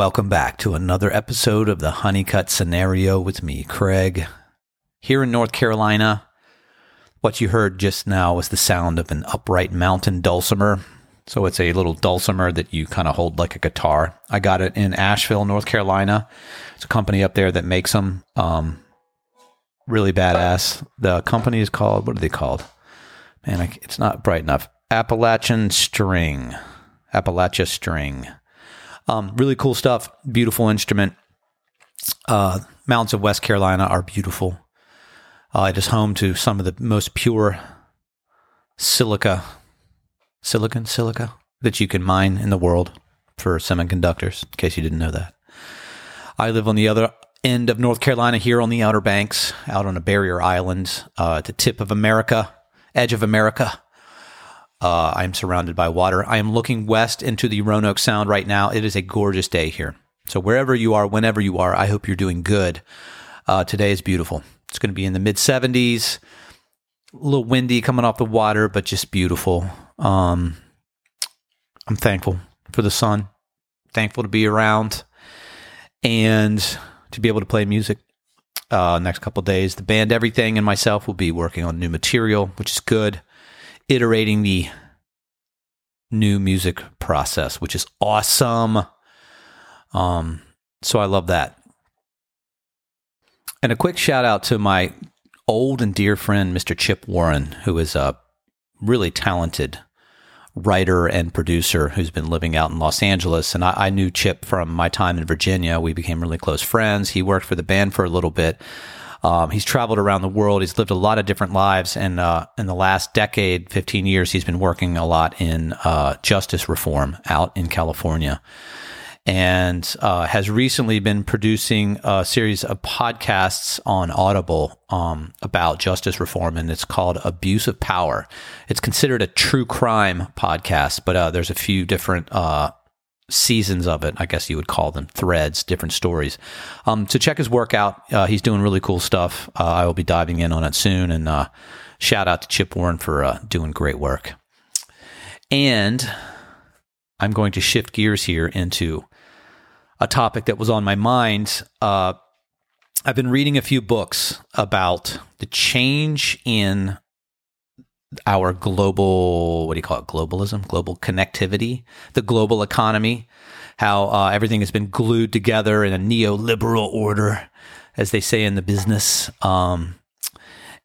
Welcome back to another episode of the Honeycutt Scenario with me, Craig. Here in North Carolina, what you heard just now was the sound of an upright mountain dulcimer. So it's a little dulcimer that you kind of hold like a guitar. I got it in Asheville, North Carolina. It's a company up there that makes them. Um, really badass. The company is called, what are they called? Man, I, it's not bright enough. Appalachian String. Appalachia String. Um, really cool stuff. Beautiful instrument. Uh, mountains of West Carolina are beautiful. Uh, it is home to some of the most pure silica, silicon, silica that you can mine in the world for semiconductors, in case you didn't know that. I live on the other end of North Carolina here on the Outer Banks, out on a barrier island uh, at the tip of America, edge of America. Uh, I'm surrounded by water. I am looking west into the Roanoke Sound right now. It is a gorgeous day here. So, wherever you are, whenever you are, I hope you're doing good. Uh, today is beautiful. It's going to be in the mid 70s, a little windy coming off the water, but just beautiful. Um, I'm thankful for the sun, thankful to be around and to be able to play music. Uh, next couple days, the band Everything and myself will be working on new material, which is good iterating the new music process, which is awesome. Um, so I love that. And a quick shout out to my old and dear friend, Mr. Chip Warren, who is a really talented writer and producer who's been living out in Los Angeles. And I, I, knew Chip from my time in Virginia. We became really close friends. He worked for the band for a little bit. Um, he's traveled around the world. He's lived a lot of different lives, and uh, in the last decade, fifteen years, he's been working a lot in uh, justice reform out in California, and uh, has recently been producing a series of podcasts on Audible um, about justice reform, and it's called "Abuse of Power." It's considered a true crime podcast, but uh, there's a few different uh, seasons of it. I guess you would call them threads, different stories. Um, so check his work out. Uh, he's doing really cool stuff. Uh, I will be diving in on it soon. And uh, shout out to Chip Warren for uh, doing great work. And I'm going to shift gears here into a topic that was on my mind. Uh, I've been reading a few books about the change in our global what do you call it? Globalism? Global connectivity? The global economy? How uh, everything has been glued together in a neoliberal order as they say in the business um,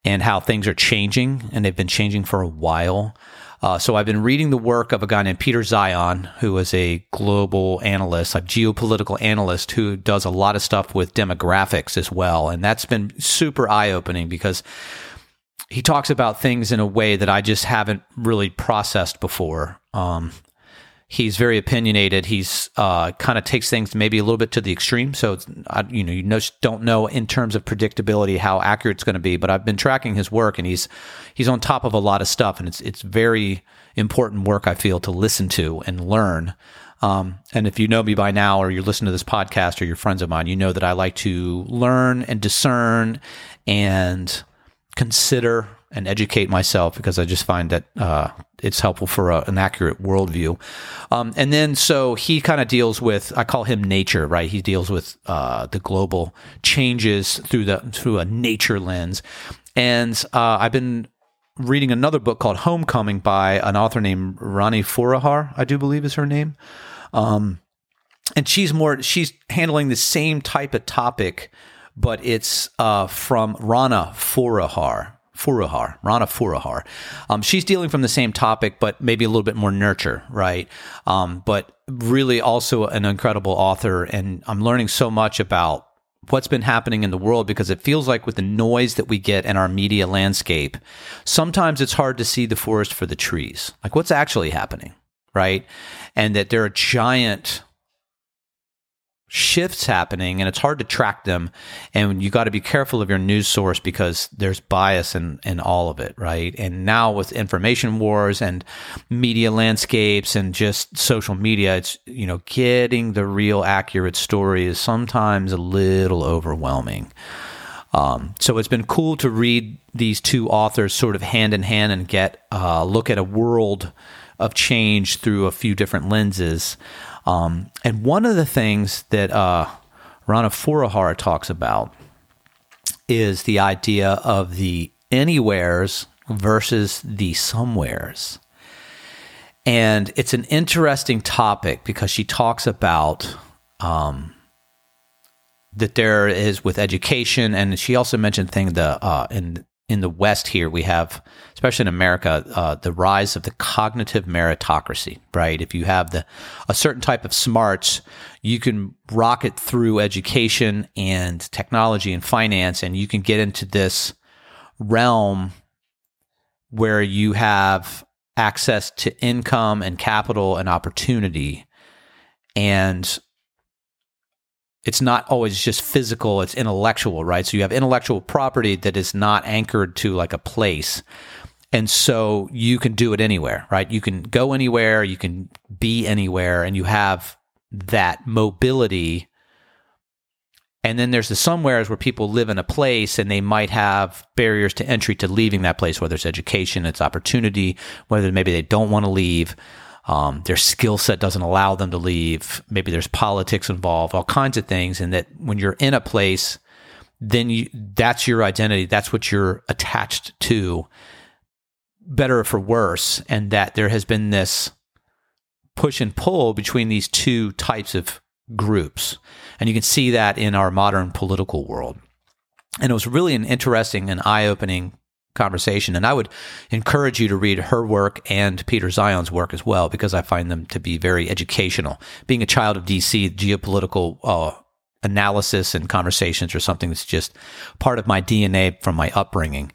and how things are changing and they've been changing for a while. Uh, so I've been reading the work of a guy named Peter Zeihan, who is a global analyst, a geopolitical analyst who does a lot of stuff with demographics as well. And that's been super eye opening because he talks about things in a way that I just haven't really processed before. Um, he's very opinionated. He's uh, kind of takes things maybe a little bit to the extreme. So I, you know, you know, don't know in terms of predictability how accurate it's going to be. But I've been tracking his work, and he's he's on top of a lot of stuff, and it's it's very important work I feel to listen to and learn. Um, and if you know me by now, or you're listening to this podcast, or you're friends of mine, you know that I like to learn and discern and consider and educate myself because I just find that uh, it's helpful for a, an accurate worldview. Um, and then so he kind of deals with I call him nature, right? He deals with uh, the global changes through the through a nature lens. And uh, I've been reading another book called Homecoming by an author named Rani Foroohar, I do believe is her name. Um, and she's more she's handling the same type of topic but it's uh, from Rana Foroohar. Foroohar, Rana Foroohar. Um, she's dealing from the same topic, but maybe a little bit more nurture, right? Um, but really also an incredible author. And I'm learning so much about what's been happening in the world because it feels like with the noise that we get in our media landscape, sometimes it's hard to see the forest for the trees. Like what's actually happening, right? And that there are giant shifts happening and it's hard to track them. And you got to be careful of your news source because there's bias in, in all of it right? And now with information wars and media landscapes and just social media it's you know getting the real accurate story is sometimes a little overwhelming. Um, so it's been cool to read these two authors sort of hand in hand and get a uh, look at a world of change through a few different lenses Um, and one of the things that uh, Rana Foroohar talks about is the idea of the anywheres versus the somewheres. And it's an interesting topic because she talks about um, that there is with education, and she also mentioned thing the uh, in in the West here we have, especially in America, uh, the rise of the cognitive meritocracy. Right, if you have the a certain type of smarts, you can rocket through education and technology and finance, and you can get into this realm where you have access to income and capital and opportunity. And it's not always just physical, it's intellectual, right? So you have intellectual property that is not anchored to like a place. And so you can do it anywhere, right? You can go anywhere, you can be anywhere, and you have that mobility and then there's the somewheres where people live in a place and they might have barriers to entry to leaving that place, whether it's education, it's opportunity, whether maybe they don't want to leave. Um, their skill set doesn't allow them to leave. Maybe there's politics involved, all kinds of things. And that when you're in a place, then you, that's your identity. That's what you're attached to, better or for worse. And that there has been this push and pull between these two types of groups. And you can see that in our modern political world. And it was really an interesting and eye opening conversation. And I would encourage you to read her work and Peter Zeihan's work as well, because I find them to be very educational. Being a child of DC, geopolitical uh, analysis and conversations are something that's just part of my DNA from my upbringing.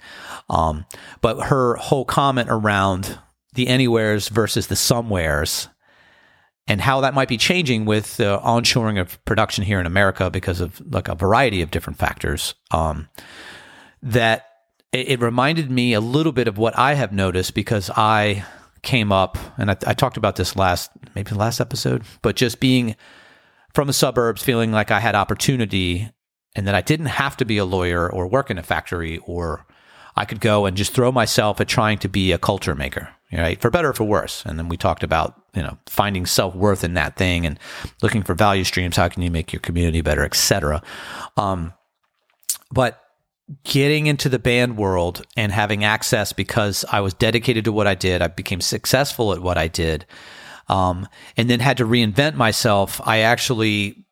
Um, but her whole comment around the anywheres versus the somewheres and how that might be changing with the onshoring of production here in America because of like a variety of different factors. Um, that it, it, reminded me a little bit of what I have noticed because I came up and I, I talked about this last maybe last episode, but just being from the suburbs, feeling like I had opportunity and that I didn't have to be a lawyer or work in a factory or I could go and just throw myself at trying to be a culture maker right? For better or for worse. And then we talked about, you know, finding self worth in that thing and looking for value streams. How can you make your community better, etc. Um, but getting into the band world and having access because I was dedicated to what I did, I became successful at what I did, um, and then had to reinvent myself. I actually,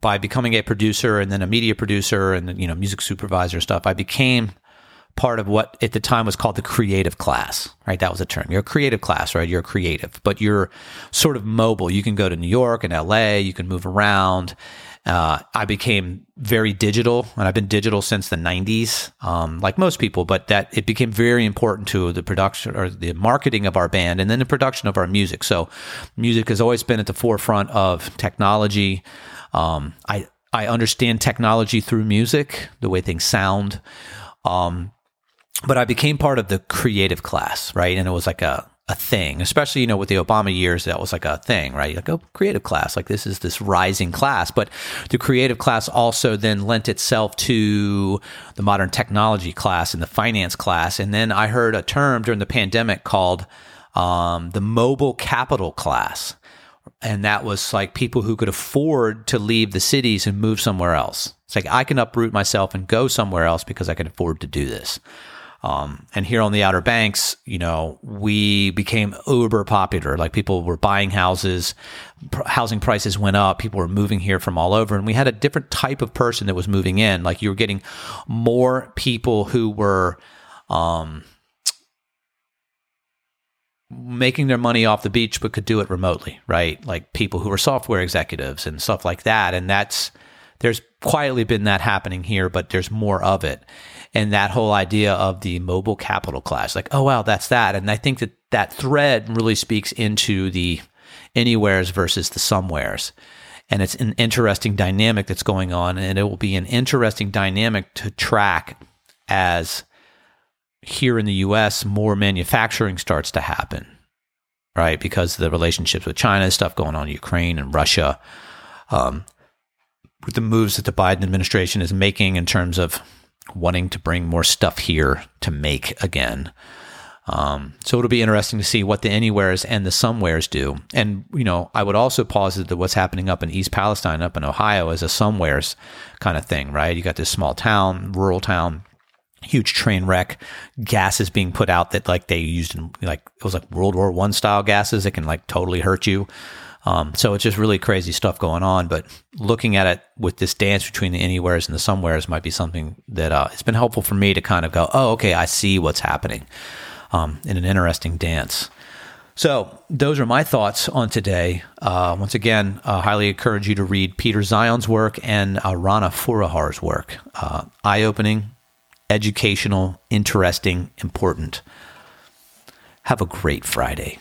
by becoming a producer and then a media producer and you know music supervisor stuff, I became part of what at the time was called the creative class, right? That was a term. You're a creative class, right? You're creative, but you're sort of mobile. You can go to New York and LA, you can move around. Uh, I became very digital, and I've been digital since the 90s, um, like most people, but that it became very important to the production or the marketing of our band and then the production of our music. So, music has always been at the forefront of technology. Um, I, I understand technology through music, the way things sound. Um, but I became part of the creative class, right? And it was like a, a thing, especially, you know, with the Obama years, that was like a thing, right? Like, oh, creative class, like this is this rising class. But the creative class also then lent itself to the modern technology class and the finance class. And then I heard a term during the pandemic called um, the mobile capital class. And that was like people who could afford to leave the cities and move somewhere else. It's like I can uproot myself and go somewhere else because I can afford to do this. Um, and here on the Outer Banks, you know, we became uber popular. Like people were buying houses, pr- housing prices went up, people were moving here from all over. And we had a different type of person that was moving in. Like you were getting more people who were, um, making their money off the beach but could do it remotely right like people who are software executives and stuff like that and that's there's quietly been that happening here but there's more of it. And that whole idea of the mobile capital class like oh wow that's that. And i think that that thread really speaks into the anywheres versus the somewheres. And it's an interesting dynamic that's going on and it will be an interesting dynamic to track as here in the US more manufacturing starts to happen right? Because the relationships with China stuff going on in Ukraine and Russia. Um, with the moves that the Biden administration is making in terms of wanting to bring more stuff here to make again. Um, so it'll be interesting to see what the anywheres and the somewheres do. And, you know, I would also posit that what's happening up in East Palestine, up in Ohio, is a somewheres kind of thing, right? You got this small town, rural town, huge train wreck, gases being put out that like they used in like, it was like World War One style gases that can like totally hurt you. Um, so it's just really crazy stuff going on. But looking at it with this dance between the anywheres and the somewheres might be something that uh, it's been helpful for me to kind of go, oh, okay, I see what's happening um, in an interesting dance. So those are my thoughts on today. Uh, once again, uh, highly encourage you to read Peter Zeihan's work and uh, Rana Foroohar's work. Uh, eye-opening, educational, interesting, important. Have a great Friday.